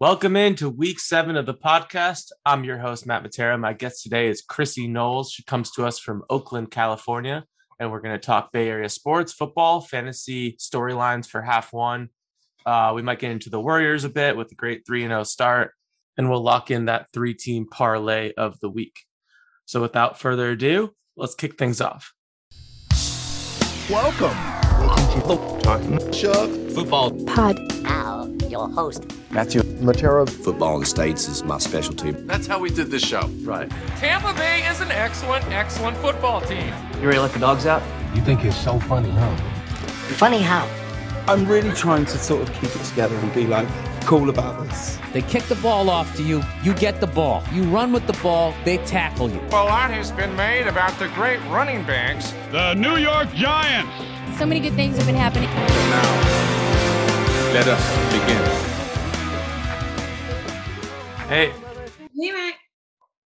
Welcome into week seven of the podcast. I'm your host, Matt Matera. My guest today is Chrissy Knowles. She comes to us from Oakland, California, and we're going to talk Bay Area sports, football, fantasy storylines for half one. Uh, we might get into the Warriors a bit with a great 3 0 start, and we'll lock in that three team parlay of the week. So without further ado, let's kick things off. Welcome. Welcome to Talking Shop Football Pod. Now, your host, Matthew Matera. football in the States is my specialty. That's how we did this show. Right. Tampa Bay is an excellent, excellent football team. You ready to let the dogs out? You think it's so funny, huh? funny how. I'm really trying to sort of keep it together and be like cool about this. They kick the ball off to you, you get the ball. You run with the ball, they tackle you. A lot has been made about the great running backs. The New York Giants. So many good things have been happening. Now, let us begin. Hey, Hey, Mac.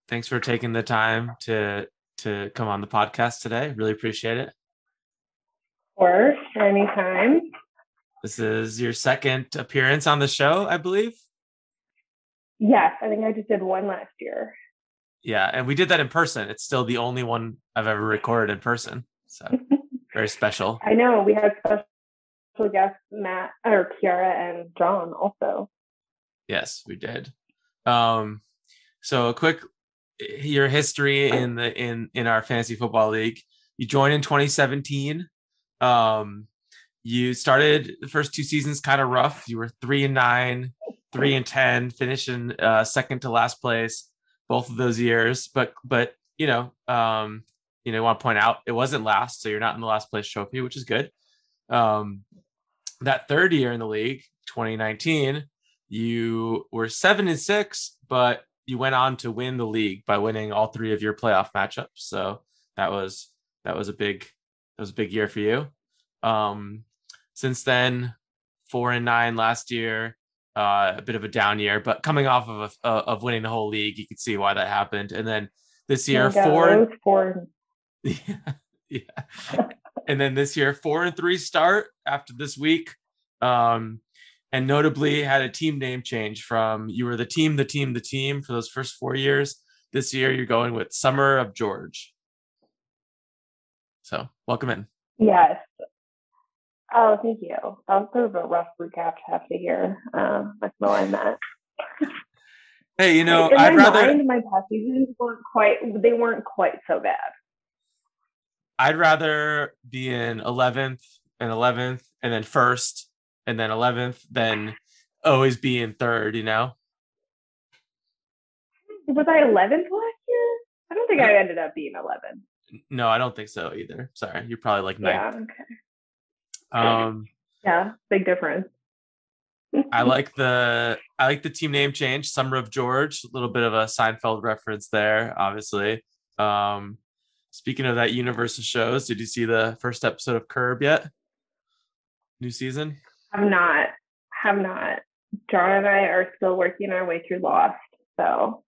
thanks for taking the time to to come on the podcast today. Really appreciate it. Or for anytime. This is your second appearance on the show, I believe. Yes, I think I just did one last year. Yeah, and we did that in person. It's still the only one I've ever recorded in person. So very special. I know we had special guests Matt or Kiara and John also. Yes, we did. Um, so a quick your history in the in in our fantasy football league. You joined in 2017. Um, you started the first two seasons kind of rough. You were three and nine, three and ten, finishing uh, second to last place both of those years. But but you know, um, you know, I want to point out it wasn't last, so you're not in the last place trophy, which is good. Um, that third year in the league, 2019, you were seven and six, but you went on to win the league by winning all three of your playoff matchups. So that was that was a big that was a big year for you. Um, since then, four and nine last year, uh, a bit of a down year, but coming off of a, of winning the whole league, you could see why that happened. And then this year, four four. yeah, yeah. And then this year, four and three start after this week. Um, and notably had a team name change from you were the team, the team, the team for those first four years. This year, you're going with Summer of George. So, welcome in. Yes. Oh, thank you. That was sort of a rough recap to have to hear. Uh, that's I meant. Hey, you know, In I'd my rather mind, my past seasons weren't quite. They weren't quite so bad. I'd rather be in 11th and 11th and then first and then 11th than always be in third, you know? Was I 11th last year? I don't think I ended up being 11. No, I don't think so either. Sorry. You're probably like ninth. Yeah. Okay. Um, Yeah. Big difference. I like the I like the team name change, Summer of George, a little bit of a Seinfeld reference there, obviously. Um, speaking of that Universal shows, did you see the first episode of Curb yet? New season? i've not. Have not. John and I are still working our way through Lost, so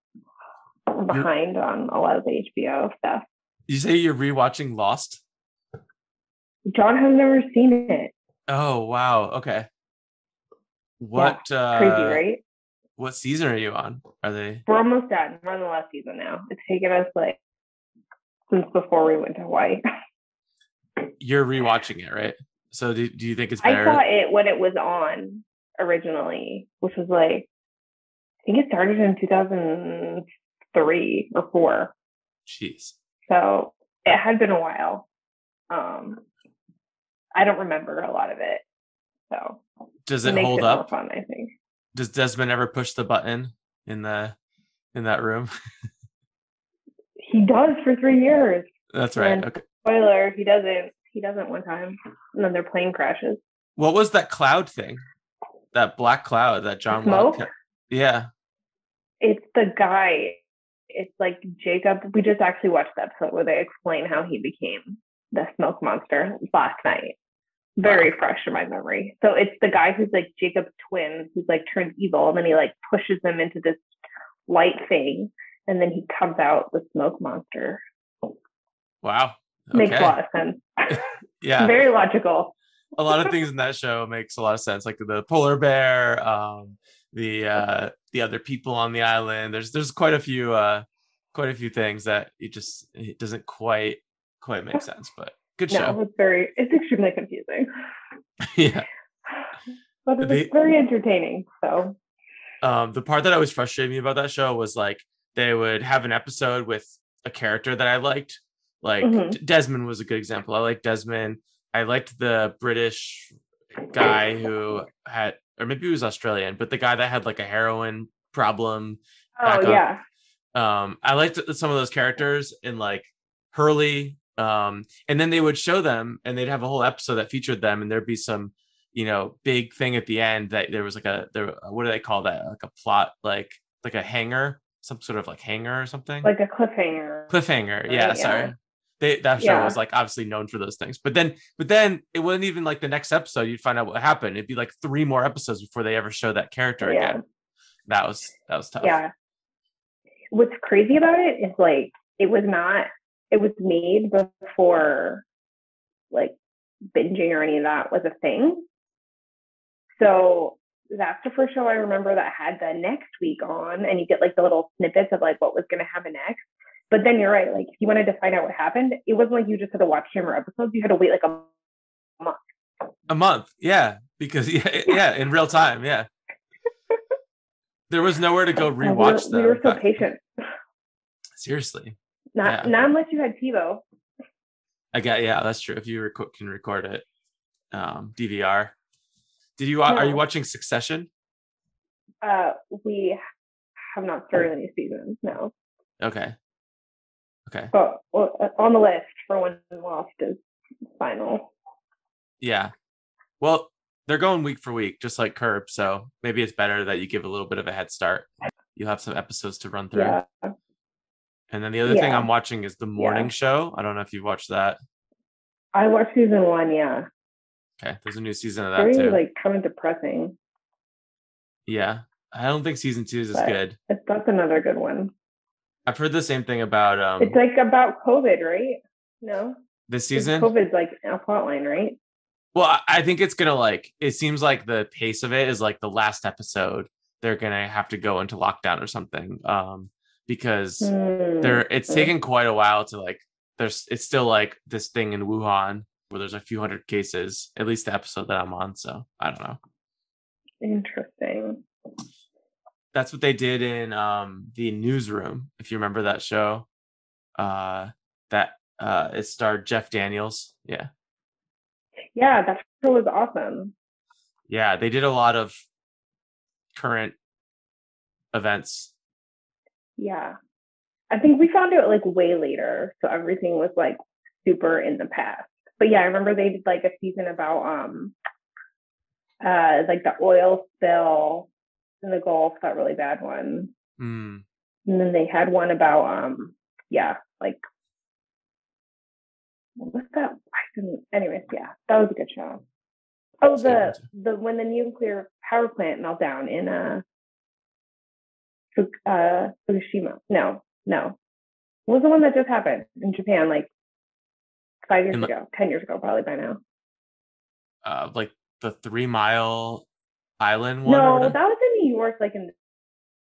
I'm behind on a lot of the HBO stuff. You say you're rewatching Lost? John has never seen it. Oh wow, okay. What Crazy, uh right? what season are you on? Are they We're almost done. We're on the last season now. It's taken us like since before we went to Hawaii. you're rewatching it, right? So do, do you think it's I saw it when it was on originally, which was like I think it started in 2003 or four. Jeez. So it had been a while. Um, I don't remember a lot of it. So Does it makes hold it up? Fun, I think. Does Desmond ever push the button in the in that room? He does for three years. That's right. And- Okay. Spoiler: He doesn't. He doesn't one time, and then their plane crashes. What was that cloud thing? That black cloud that John Smoke? Yeah. It's the guy. It's like Jacob. We just actually watched the episode where they explain how he became the smoke monster last night. Very fresh in my memory. So it's the guy who's like Jacob's twin, who's like turned evil, and then he like pushes him into this light thing, and then he comes out the smoke monster. Wow. Makes a lot of sense. Yeah. Very logical. a lot of things in that show makes a lot of sense, like the polar bear, um, the uh the other people on the island. There's there's quite a few uh quite a few things that it just it doesn't quite quite make sense, but good no, show. it's very it's extremely confusing. yeah. But it's very entertaining. So um the part that always frustrated me about that show was like they would have an episode with a character that I liked. Like Mhm. Desmond was a good example. I liked Desmond. I liked the British guy who had or maybe he was Australian, but the guy that had like a heroin problem. Oh yeah. Um I liked some of those characters in like Hurley. Um and then they would show them and they'd have a whole episode that featured them and there'd be some you know big thing at the end that there was like a there what do they call that like a plot like like a hanger some sort of like hanger or something Like a cliffhanger. cliffhanger right? yeah Yeah. sorry they, that show Yeah. was like obviously known for those things but then but then it wasn't even like the next episode you'd find out what happened it'd be like three more episodes before they ever show that character Yeah. again that was that was tough Yeah. What's crazy about it is like it was not it was made before like binging or any of that was a thing. So that's the first show I remember that had the next week on and you get like the little snippets of like what was gonna happen next. But then you're right, like if you wanted to find out what happened, it wasn't like you just had to watch ten more episodes, you had to wait like a month. a month yeah because yeah yeah in real time yeah there was nowhere to go and we were- rewatch we were so patient. seriously Not Yeah. not unless you had TiVo. I got yeah, that's true. If you reco- can record it, um, DVR. Did you? wa- Are you watching Succession? Uh we have not started any seasons, no. Okay. Okay. but uh, on the list for when Lost is final. Yeah. Well, they're going week for week, just like Curb. So maybe it's better that you give a little bit of a head start. You'll have some episodes to run through. Yeah, And then the other thing I'm watching is the morning Yeah. show. I don't know if you've watched that. I watched season one. Yeah, Okay. There's a new season of that very too. like kind of depressing. yeah. I don't think season two is as good. It's, that's another good one. I've heard the same thing about um it's like about COVID, right? No, This season. COVID's like a plot line, right? Well, I- think it's gonna like. It seems like the pace of it is like the last episode. They're gonna have to go into lockdown or something, um, because Hmm, they're. It's taken quite a while to like. There's. It's still like this thing in Wuhan where there's a few hundred cases. At least the episode that I'm on. So I don't know. interesting. That's what they did in um the newsroom. If you remember that show, uh, that uh, it starred Jeff Daniels. Yeah. Yeah, that show was awesome. yeah they did a lot of current events Yeah, I think we found it like way later, so everything was like super in the past. But yeah, I remember they did like a season about um uh like the oil spill in the Gulf, that really bad one. Mm, And then they had one about um yeah, like what was that? I didn't anyways, yeah, that was a good show. Oh, That's a good the the when the nuclear power plant meltdown in uh uh Fukushima. No, no. What was the one that just happened in Japan like five years the- ago, ten years ago, probably by now. uh like the three mile island one No, that was in New York, like in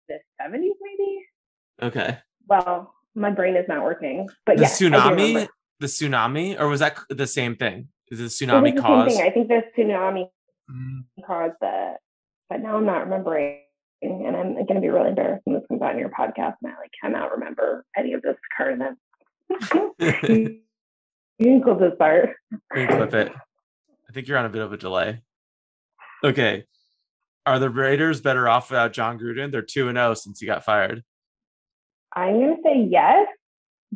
the seventies, maybe. okay Well, my brain is not working, but the yes, tsunami the tsunami or was that the same thing is the tsunami the cause Same thing. I think the tsunami Mm, caused that, but now I'm not remembering, and I'm going to be really embarrassed when this comes out in your podcast, and I like cannot remember any of this current. you you can clip this part. we can clip it i think you're on a bit of a delay okay are the raiders better off without john gruden they're 2 and 0 since he got fired I'm going to say yes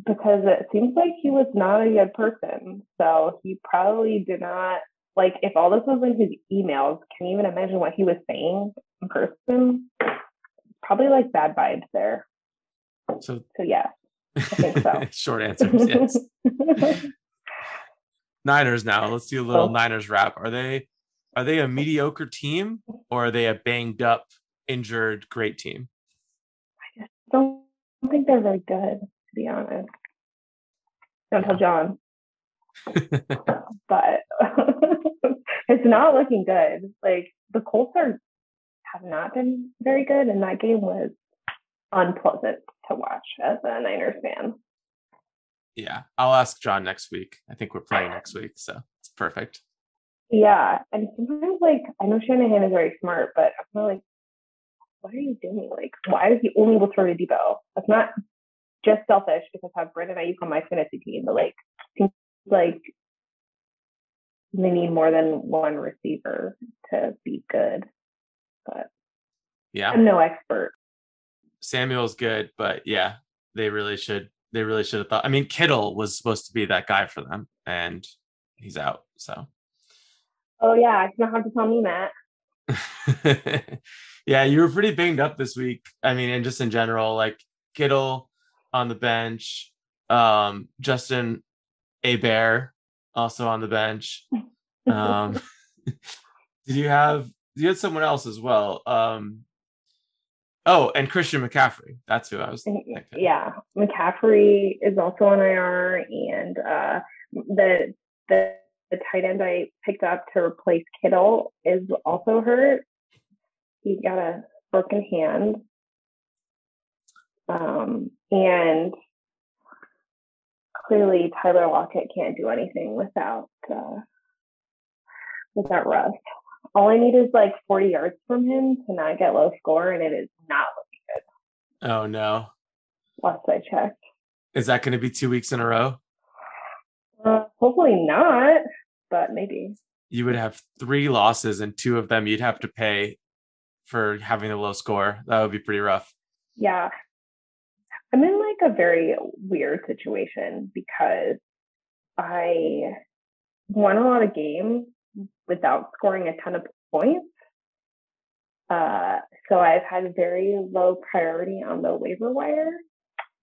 because it seems like he was not a good person. So he probably did not like if all this was in his emails. Can you even imagine what he was saying in person? Probably like bad vibes there. so So yes, I think so. short answers yes niners now let's do a little Oh. niners wrap are they are they a mediocre team or are they a banged up injured great team I just don't think they're very good, to be honest. Don't tell John, but it's not looking good. Like the Colts are have not been very good, and that game was unpleasant to watch as a Niners fan. Yeah, I'll ask John next week. I think we're playing next week, so it's perfect. Yeah, and sometimes like I know Shanahan is very smart, but I'm kind of like, what are you doing? Like, why is he only able to throw to Deebo? That's not just selfish because I have Brandon Aiyuk on my fantasy team, but like, seems like they need more than one receiver to be good. But Yeah, I'm no expert. Samuel's good, but yeah, they really should. They really should have thought. I mean, Kittle was supposed to be that guy for them, and he's out. So Oh yeah, you don't have to tell me that. yeah, you were pretty banged up this week. I mean, and just in general, like Kittle on the bench, um, Justin Bear also on the bench. Um, did you have you had someone else as well? Um, oh, and Christian McCaffrey. That's who I was. Thinking. Yeah, McCaffrey is also on IR, and uh, the the the tight end I picked up to replace Kittle is also hurt. He got a broken hand. Um, and clearly Tyler Lockett can't do anything without uh, without Russ. All I need is like 40 yards from him to not get low score, and it is not looking good. Oh no. Last I checked. Is that going to be two weeks in a row? Uh, hopefully not, but maybe. You would have three losses, and two of them you'd have to pay for having a low score. That would be pretty rough. Yeah. I'm in like a very weird situation because I won a lot of games without scoring a ton of points. Uh, so I've had very low priority on the waiver wire.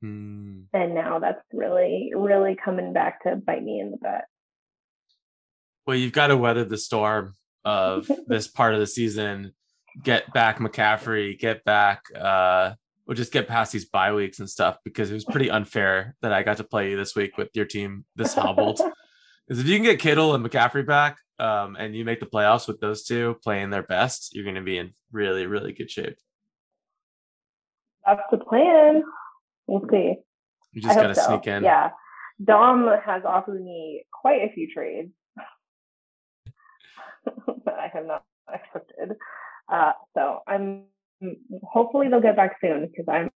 Hmm. And now that's really, really coming back to bite me in the butt. Well, you've got to weather the storm of this part of the season. Get back McCaffrey, get back, uh, we'll just get past these bye weeks and stuff because it was pretty unfair that I got to play you this week with your team this hobbled. Because if you can get Kittle and McCaffrey back, um, and you make the playoffs with those two playing their best, you're going to be in really, really good shape. That's the plan. We'll see. You just got to so. sneak in. Yeah. Dom has offered me quite a few trades that I have not accepted. Uh, so I'm hopefully they'll get back soon because I'm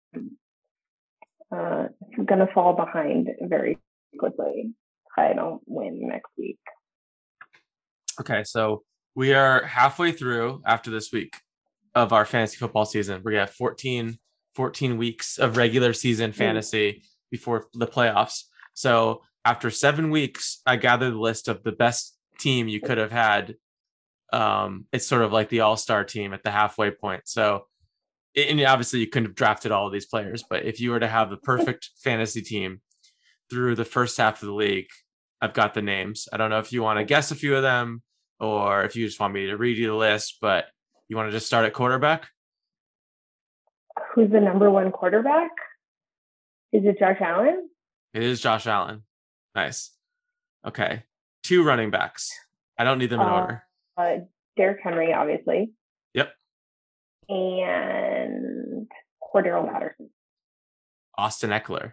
uh, gonna fall behind very quickly I don't win next week. Okay, so we are halfway through after this week of our fantasy football season. We're gonna have 14, 14 weeks of regular season fantasy before the playoffs. So after seven weeks, I gathered the list of the best team you could have had. Um, it's sort of like the all-star team at the halfway point. So and obviously you couldn't have drafted all of these players, but if you were to have the perfect fantasy team through the first half of the league, I've got the names. I don't know if you want to guess a few of them or if you just want me to read you the list, but you want to just start at quarterback? Who's the number one quarterback? Is it Josh Allen? It is Josh Allen. Nice. Okay. Two running backs. I don't need them in uh, order. Uh, Derrick Henry, obviously. Yep and Cordarrelle Patterson. Austin Ekeler.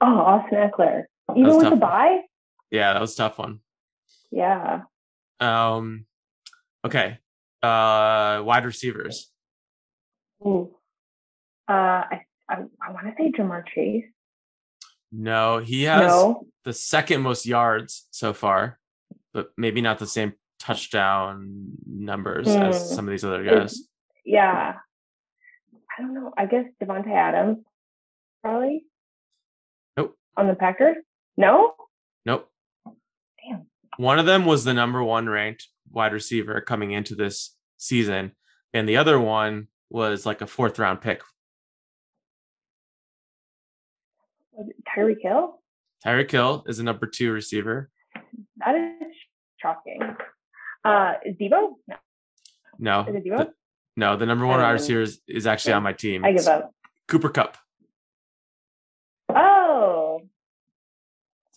Oh, Austin Ekeler. Even with the bye? Yeah, that was a tough one. Yeah. Um okay. Uh wide receivers. Ooh. Uh I I, I want to say Ja'Marr Chase. No, he has no. the second most yards so far, but maybe not the same touchdown numbers mm. as Hmm. some of these other guys. Is, yeah. I don't know. I guess Davante Adams, probably. On the Packers? No? Nope. Damn. One of them was the number one ranked wide receiver coming into this season, and the other one was like a fourth round pick. Tyreek Hill? Tyreek Hill is a number two receiver. That is shocking. Uh, is Deebo? No. No. Is it Deebo? The, no, the number one wide receiver is, is actually on my team. I give up. Cooper Kupp. Oh.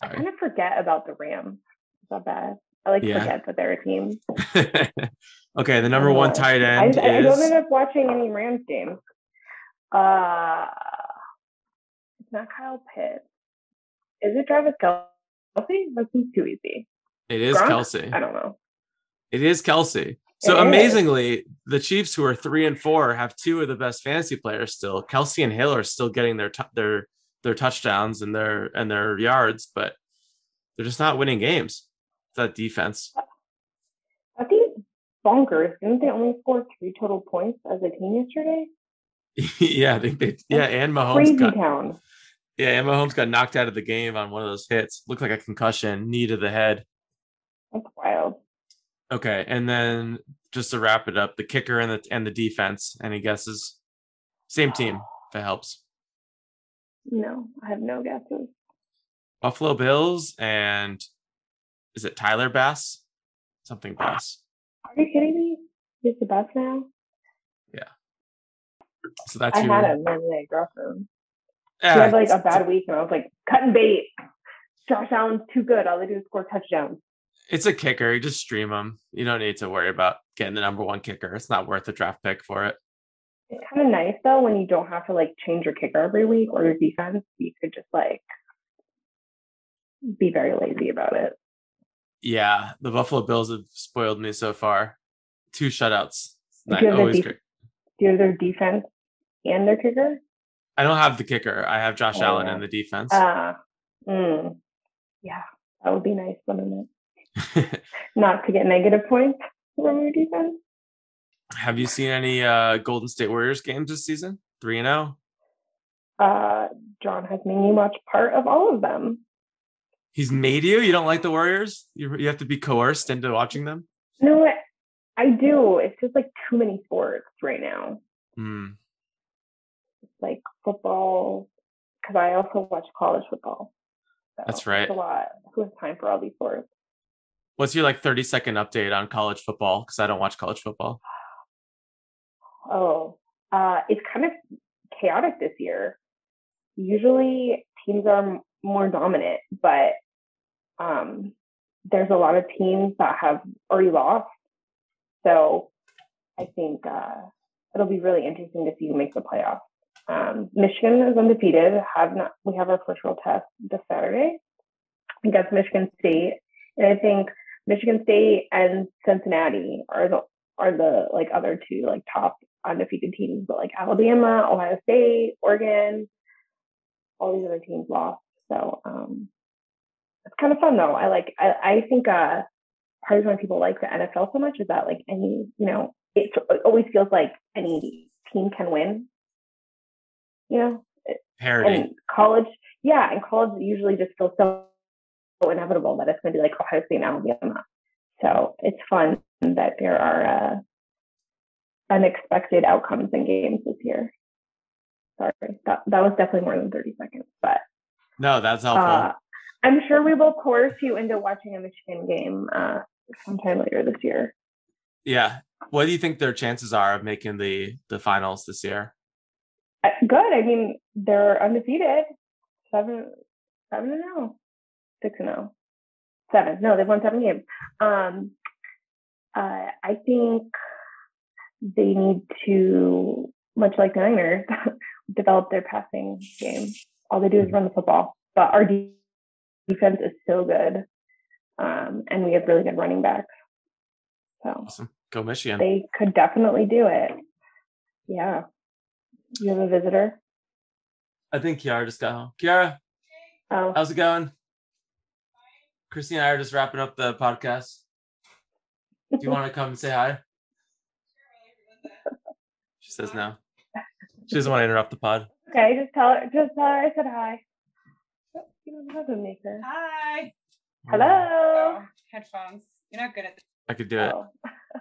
Sorry. I kind of forget about the Rams. Is that bad? I like Yeah. forget that they're a team. okay, the number one tight I, end I don't end up watching any Rams games. Uh, it's not Kyle Pitts. Is it Travis Kelce? That seems too easy. it is Gronk? Kelce. I don't know. It is Kelce. So It is. amazingly, the Chiefs, who are three and four, have two of the best fantasy players still. Kelce and Hill are still getting their tou- their their touchdowns and their and their yards, but they're just not winning games. That defense. I think bonkers. Didn't they only score three total points as a team yesterday? yeah, I think they yeah, and Mahomes Crazy got town. yeah, and Mahomes got knocked out of the game on one of those hits. Looked like a concussion, knee to the head. That's wild. Okay, and then just to wrap it up, the kicker and the and the defense. Any guesses? Same team, if it helps. No, I have no guesses. Buffalo Bills and is it Tyler Bass? Something Bass. Are you kidding me? He's the best now. Yeah. So that's I your had him in the room. yeah, he had like a bad week, and I was like, cutting bait. Josh Allen's too good. All they do is score touchdowns. It's a kicker. You just stream them. You don't need to worry about getting the number one kicker. It's not worth a draft pick for it. It's kind of nice though when you don't have to like change your kicker every week or your defense. You could just like be very lazy about it. Yeah, the Buffalo Bills have spoiled me so far. Two shutouts. Do Not you have, always def- great. do you have their defense and their kicker? I don't have the kicker. I have Josh Oh, Allen yeah. in the defense. Ah, mm, yeah, that would be nice, wouldn't it? Not to get negative points from your defense. Have you seen any uh Golden State Warriors games this season? Three and oh? zero. Uh, John has made me watch part of all of them. He's made you. You don't like the Warriors? You you have to be coerced into watching them. No, I, I do. It's just like too many sports right now. Hmm. like football because I also watch college football. So That's right. A lot. Who has time for all these sports? What's your like 30 second update on college football? Because I don't watch college football. Oh, uh, it's kind of chaotic this year. Usually teams are more dominant, but um, there's a lot of teams that have already lost. So I think uh, it'll be really interesting to see who makes the playoffs. Um, Michigan is undefeated. Have not. We have our first real test this Saturday against Michigan State, and I think Michigan State and Cincinnati are the are the like other two like top undefeated teams. But like Alabama, Ohio State, Oregon, all these other teams lost. So um, it's kind of fun though. I like. I, I think uh, part of why people like the NFL so much is that like any you know it, it always feels like any team can win. You know, Parody. and college, yeah, and college usually just feels so, so inevitable that it's going to be like Ohio State and Alabama. So it's fun that there are uh, unexpected outcomes in games this year. Sorry, that that was definitely more than thirty seconds, but No, that's helpful. uh, I'm sure we will coerce you into watching a Michigan game uh, sometime later this year. yeah. What do you think their chances are of making the the finals this year? Uh, Good. I mean, they're undefeated. Seven, seven and zero, six and zero, seven. No, they've won seven games. Um, uh, I think they need to, much like the Niners, develop their passing game. All they do is run the football. But our de- defense is so good, um, and we have really good running backs. So Awesome. Go Michigan. they could definitely do it. Yeah. You have a visitor? I think Kiara just got home. Kiara, Oh, how's it going? Christy and I are just wrapping up the podcast. Do you want to come and say hi? She says no. She doesn't want to interrupt the pod. okay. Just tell her. Just tell her I said hi. Oh, You don't have a maker. Hi. Hello. Oh, headphones. You're not good at this. I could do it. Oh,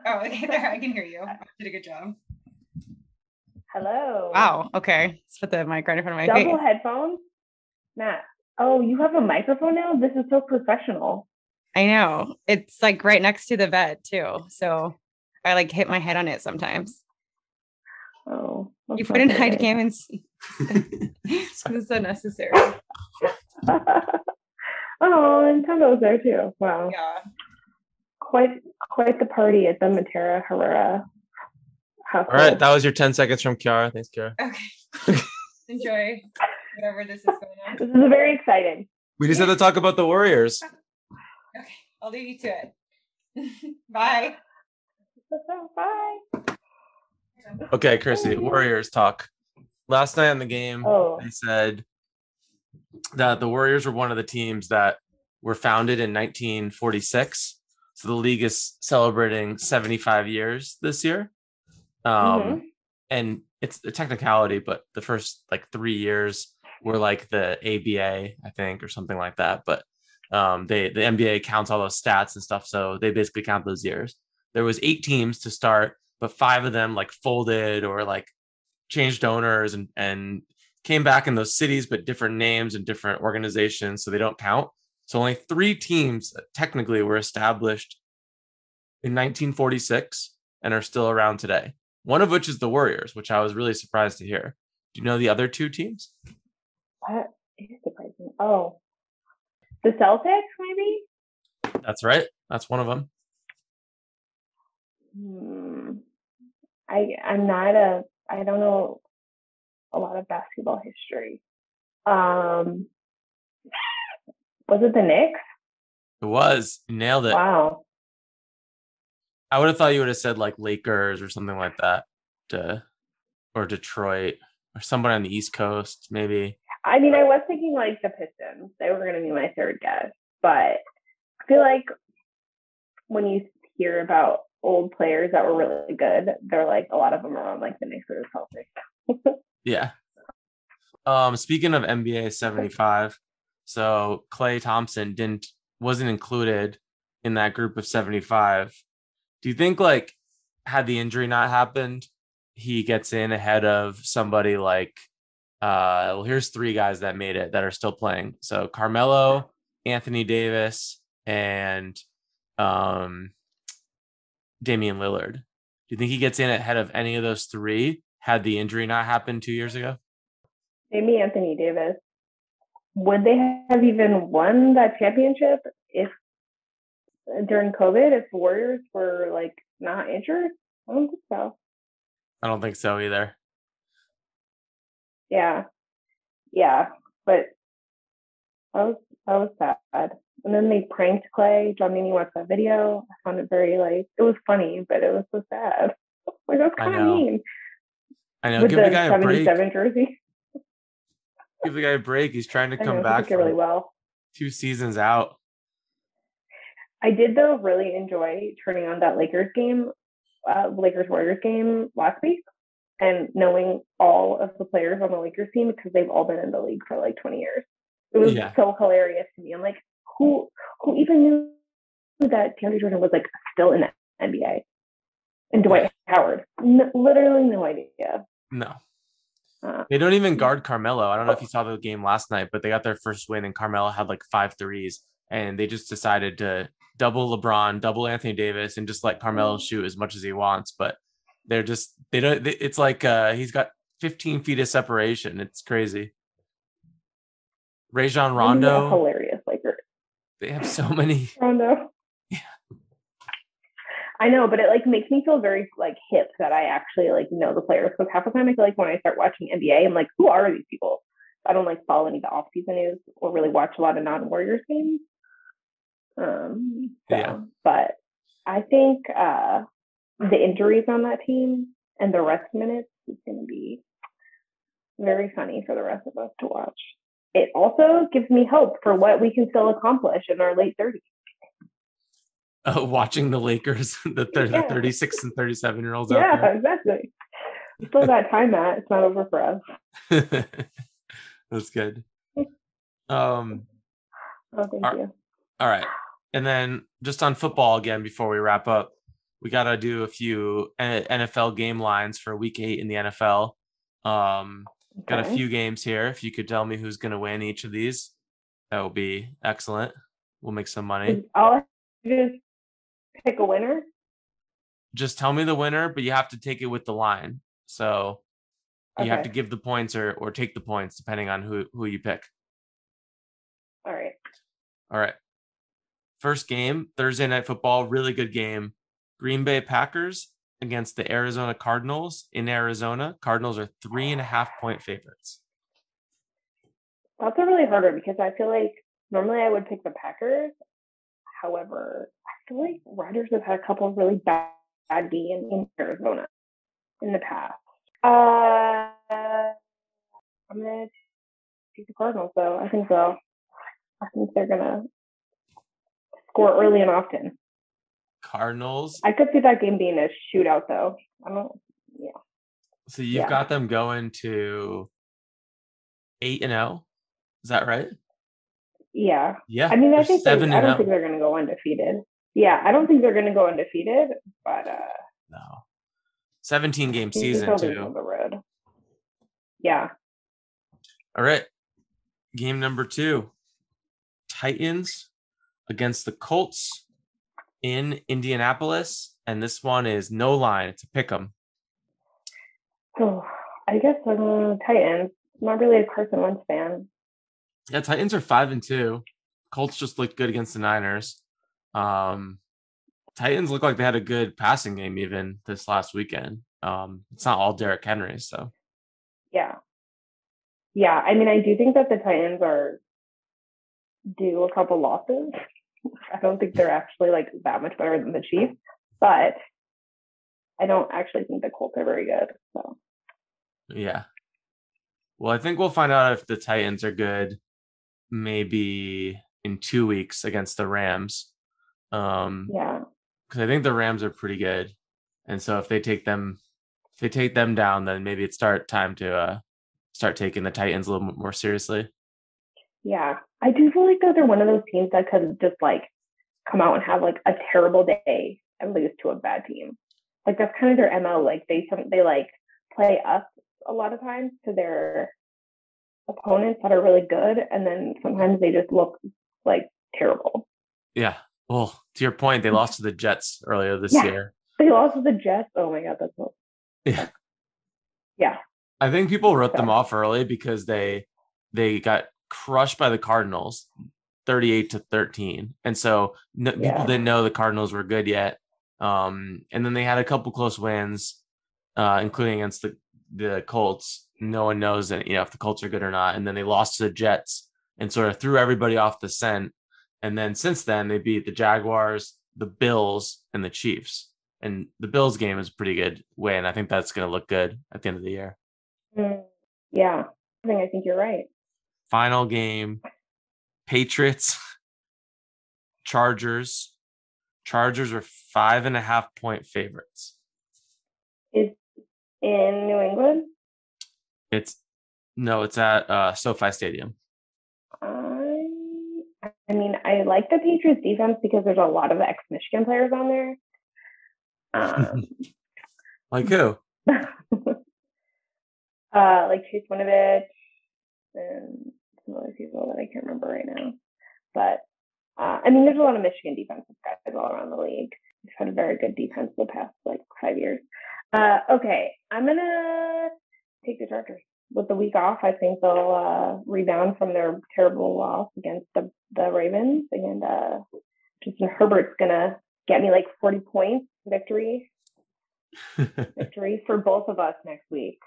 Oh, okay, there. I can hear you. I did a good job. hello. Wow. Okay. Let's put the mic right in front of my Double face. headphones. Matt. Oh, you have a microphone now. This is so professional. I know. It's like right next to the bed too. So I like hit my head on it sometimes. Oh, You that's put in not hide good. cam and see. this is unnecessary. oh, and Nintendo's there too. Wow. Yeah. quite quite the party at the Matera Herrera house. All right, that was your 10 seconds from Kiara. Thanks, Kiara. Okay. Enjoy whatever this is going on. This is very exciting. We just had to talk about the Warriors. Okay, I'll leave you to it. Bye. Bye. Okay, Chrissy, Warriors talk. Last night on the game, Oh. they said that the Warriors were one of the teams that were founded in 1946. So the league is celebrating 75 years this year. Um, Mhm. and it's a technicality, but the first like three years were like the ABA, I think, or something like that. But um, they the NBA counts all those stats and stuff, so they basically count those years. There was eight teams to start, but five of them like folded or like changed owners and and came back in those cities, but different names and different organizations, so they don't count. So only three teams technically were established in 1946 and are still around today. One of which is the Warriors, which I was really surprised to hear. Do you know the other two teams? That is surprising. Oh, the Celtics, maybe. That's right. That's one of them. Hmm. I I'm not a I don't know a lot of basketball history. Um, was it the Knicks? It was. You nailed it. Wow. I would have thought you would have said like Lakers or something like that. To, or Detroit or somebody on the East Coast, maybe. I mean, I was thinking like the Pistons. They were going to be my third guess, but I feel like when you hear about old players that were really good, they're like a lot of them are on like the Knicks or the Celtics. Yeah. Um, speaking of NBA 75, so Klay Thompson didn't wasn't included in that group of 75. Do you think like had the injury not happened, he gets in ahead of somebody like uh well here's three guys that made it that are still playing. So Carmelo, Anthony Davis, and um Damian Lillard. Do you think he gets in ahead of any of those three had the injury not happened two years ago? Maybe Anthony Davis. Would they have even won that championship if during COVID if the Warriors were like not injured? I don't think so. I don't think so either. Yeah. Yeah. But I was I was sad. And then they pranked Klay. John Meany watched that video. I found it very like it was funny, but it was so sad. Like that's kind of mean. I know. With Give the the guy a break. 77 jersey. Give the guy a break. He's trying to come know, back really well. two seasons out. I did though really enjoy turning on that Lakers game, uh, Lakers Warriors game last week, and knowing all of the players on the Lakers team because they've all been in the league for like 20 years. It was Yeah. so hilarious to me. I'm like, who who even knew that DeAndre Jordan was like still in the NBA? And Dwight Howard, N- literally no idea. No. Uh, They don't even guard Carmelo. I don't know if you saw the game last night, but they got their first win and Carmelo had like five threes. And they just decided to double LeBron, double Anthony Davis, and just let Carmelo shoot as much as he wants. But they're just they don't. They, it's like uh he's got 15 feet of separation. It's crazy. Rajon Rondo. hilarious Laker. They have so many. Rondo. I know, but it like makes me feel very like hip that I actually like know the players. Because half the time I feel like when I start watching NBA, I'm like, who are these people? I don't like follow any of the off season news or really watch a lot of non Warriors games. Um, so, Yeah. but I think uh the injuries on that team and the rest minutes is going to be very funny for the rest of us to watch. It also gives me hope for what we can still accomplish in our late 30s. Uh, watching the Lakers, the, thir- the 36 and 37 year olds out Yeah, exactly. Still got time, Matt. It's not over for us. That's good. Um, Oh, thank you. all right. And then just on football again before we wrap up, we got to do a few NFL game lines for week 8 in the NFL. Um, got a few games here. If you could tell me who's going to win each of these, that would be excellent. We'll make some money. I'll just pick a winner. Just tell me the winner, but you have to take it with the line. So you have to give the points or or take the points depending on who who you pick. All right. All right. first game, Thursday night football, really good game. Green Bay Packers against the Arizona Cardinals in Arizona. Cardinals are three and a half point favorites. That's a really harder because I feel like normally I would pick the Packers. However, I feel like Rodgers has had a couple of really bad, bad games in Arizona in the past. Uh, I'm gonna take the Cardinals though. I think so. I think they're gonna score early and often. Cardinals. I could see that game being a shootout though. I don't. Yeah. So you've Yeah. got them going to eight and zero. Is that right? Yeah. Yeah. I mean, I think they, I don't think they're gonna go undefeated. Yeah, I don't think they're gonna go undefeated, but uh, No. Seventeen game season too. on the road. Yeah. All right. Game number two Titans against the Colts in Indianapolis. And this one is no line. It's a pick 'em. So I guess uh, Titans. I'm not really a Carson Wentz fan. Yeah, Titans are five and two. Colts just looked good against the Niners. Um, Titans look like they had a good passing game even this last weekend. Um, it's not all Derrick Henry, so Yeah. Yeah. I mean, I do think that the Titans are due a couple losses. I don't think they're actually like that much better than the Chiefs, but I don't actually think the Colts are very good. So yeah. Well, I think we'll find out if the Titans are good maybe in two weeks against the Rams. Um, yeah. because I think the Rams are pretty good, and so if they take them, if they take them down, then maybe it's start time to uh start taking the Titans a little bit more seriously. Yeah. I do feel like that they're one of those teams that could just like come out and have like a terrible day and lose to a bad team. Like that's kind of their MO. Like they they like play up a lot of times to their opponents that are really good and then sometimes they just look like terrible. Yeah. Well, to your point, they mm-hmm. lost to the Jets earlier this Yeah. year. They lost to the Jets. Oh my god, that's so Yeah. yeah. I think people wrote them off early because they they got crushed by the Cardinals, thirty-eight to thirteen, and so no, Yeah. people didn't know the Cardinals were good yet. Um, and then they had a couple close wins, uh, including against the the Colts. No one knows that you know if the Colts are good or not. And then they lost to the Jets and sort of threw everybody off the scent. And then since then they beat the Jaguars, the Bills, and the Chiefs. And the Bills game is a pretty good win. I think that's going to look good at the end of the year. Mm, yeah. I think I think you're right. Final game patriots chargers. Chargers are five and a half point favorites. Is in New England. it's no it's at uh sofi stadium. I I mean, I like the Patriots defense because there's a lot of ex Michigan players on there. Um, like who? Uh, like Chase Winovich and some other people that I can't remember right now. But uh, I mean, there's a lot of Michigan defensive guys all around the league. We've had a very good defense the past like five years. Uh, okay, I'm gonna take the Chargers with the week off. I think they'll uh, rebound from their terrible loss against the the Ravens, and uh, Justin Herbert's gonna get me like 40 points victory victory for both of us next week.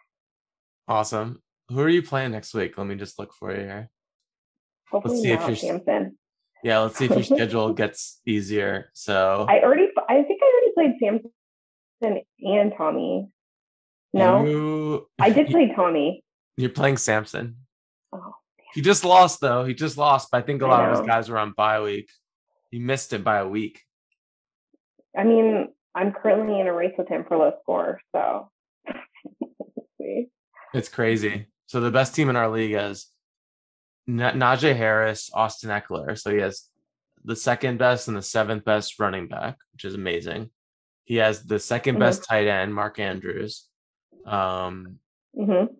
awesome who are you playing next week let me just look for you here Hopefully see if not you're- Samson. yeah let's see if your schedule gets easier so I already, I think I already played Samson and Tommy. No, you, I did play Tommy. you're playing samson Oh, he just lost though he just lost but i think a lot of his guys were on bye week he missed it by a week I mean, I'm currently in a race with him for low score, so. It's crazy. So the best team in our league is Na- Najee Harris, Austin Ekeler. So he has the second best and the seventh best running back, which is amazing. He has the 2nd Mhm. best tight end, Mark Andrews. Um, Mhm.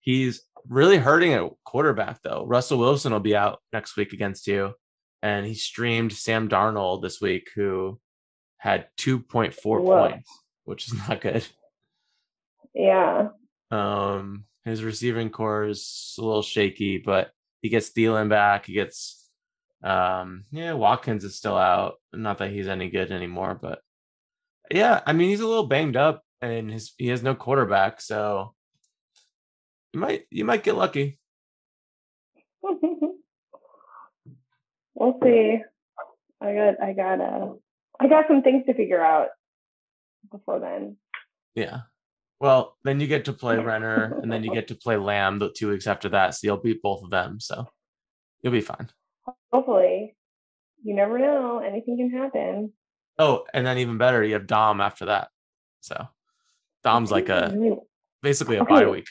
he's really hurting at quarterback though. Russell Wilson will be out next week against you, and he streamed Sam Darnold this week, who had 2.4 Whoa. points, which is not good. Yeah. Um, his receiving corps is a little shaky, but he gets Thielen back. He gets Um, yeah, Watkins is still out. Not that he's any good anymore, but yeah, I mean he's a little banged up and his he has no quarterback, so you might you might get lucky. we'll see. I got I got uh I got some things to figure out before then. Yeah. Well, then you get to play Renner and then you get to play Lamb the two weeks after that. So you'll beat both of them. So you'll be fine. Hopefully. You never know. Anything can happen. Oh, and then even better, you have Dom after that. So Dom's like a basically a Okay. bye week.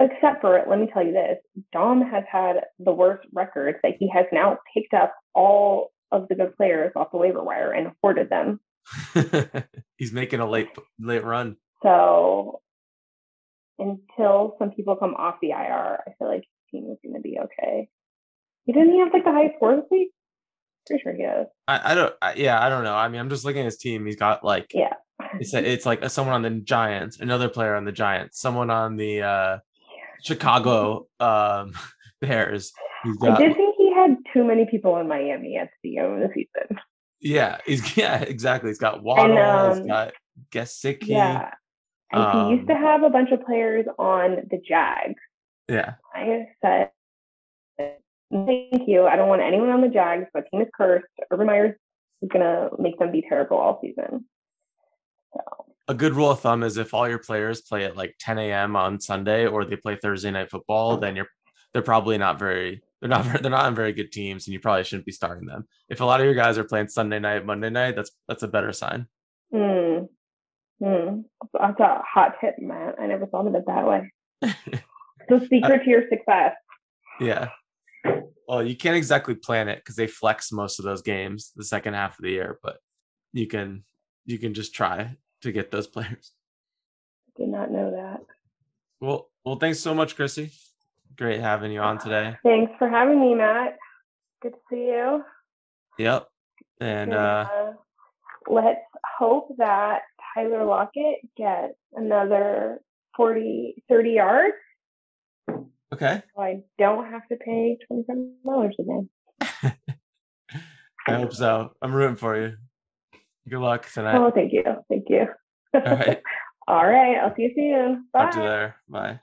Except for, let me tell you this Dom has had the worst record that he has now picked up all of the good players off the waiver wire and hoarded them. He's making a late late run. So until some people come off the IR, I feel like his team is going to be okay. He didn't he have like the highest score this week? Pretty sure he does. I, I don't. I, yeah, I don't know. I mean, I'm just looking at his team. He's got like Yeah. it's a, it's like a, someone on the Giants, another player on the Giants, someone on the uh Chicago um Bears. He's I got did think he had too many people in Miami at the end of the season. yeah, he's yeah exactly. He's got Waddle. um, he's got Gesicki. Yeah. And he used to Um, have a bunch of players on the Jags. yeah. I said, thank you. I don't want anyone on the Jags. My team is cursed. Urban Meyer's is going to make them be terrible all season. A good rule of thumb is if all your players play at like 10 a.m. on Sunday or they play Thursday night football, then you're they're probably not very they're not very, they're not on very good teams, and you probably shouldn't be starting them. If a lot of your guys are playing Sunday night, Monday night, that's that's a better sign. Hmm. Hmm. That's a hot tip, Matt. I never thought of it that way. the secret to your success. Yeah. Well, you can't exactly plan it because they flex most of those games the second half of the year, but you can you can just try to get those players. I did not know that. Well, well, thanks so much, Chrissy. Great having you on today. Thanks for having me, Matt. Good to see you. Yep. And And, uh uh, let's hope that Tyler Lockett get another 40, 30 yards. okay. So I don't have to pay $27 again. I hope so. I'm rooting for you. Good luck tonight. Oh, thank you. Thank you. All right. All right. I'll see you soon. Bye. Talk to you there. Bye.